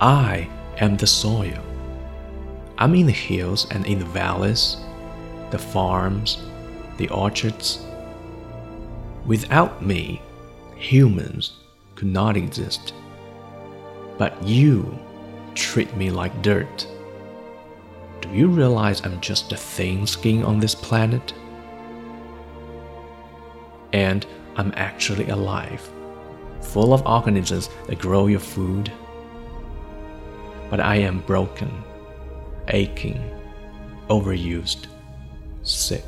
I am the soil. I'm in the hills and in the valleys, the farms, the orchards. Without me, humans could not exist. But you treat me like dirt. Do you realize I'm just a thin skin on this planet? And I'm actually alive, full of organisms that grow your food. But I am broken, aching, overused, sick.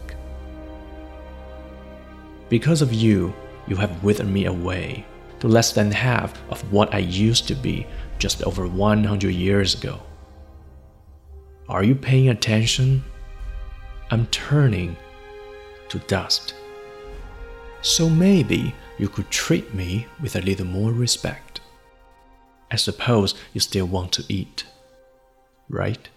Because of you, you have withered me away to less than half of what I used to be just over 100 years ago. Are you paying attention? I'm turning to dust. So maybe you could treat me with a little more respect. I suppose you still want to eat, right?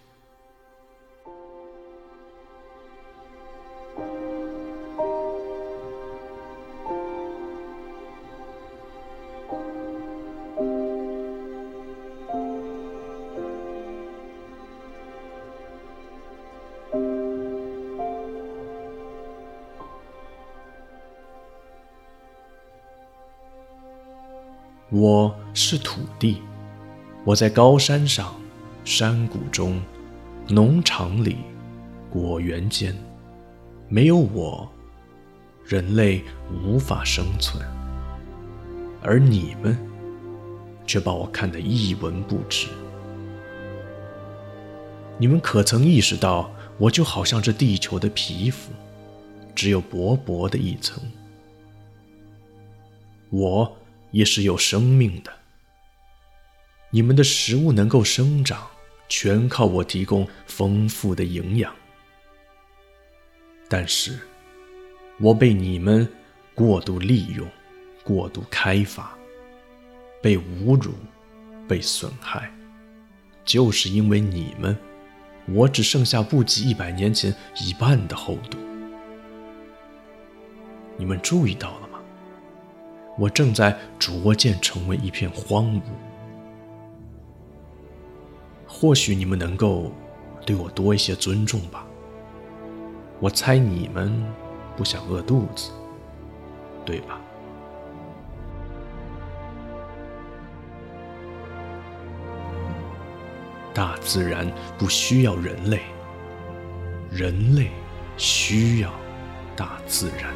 我是土地， 我在高山上、山谷中、农场里、果园间，没有我，人类无法生存。而你们，却把我看得一文不值。你们可曾意识到，我就好像这地球的皮肤，只有薄薄的一层。我。也是有生命的。你们的食物能够生长，全靠我提供丰富的营养。但是，我被你们过度利用、过度开发，被侮辱、被损害，就是因为你们，我只剩下不及一百年前一半的厚度。你们注意到了吗？我正在逐渐成为一片荒芜。或许你们能够对我多一些尊重吧。我猜你们不想饿肚子，对吧？大自然不需要人类，人类需要大自然。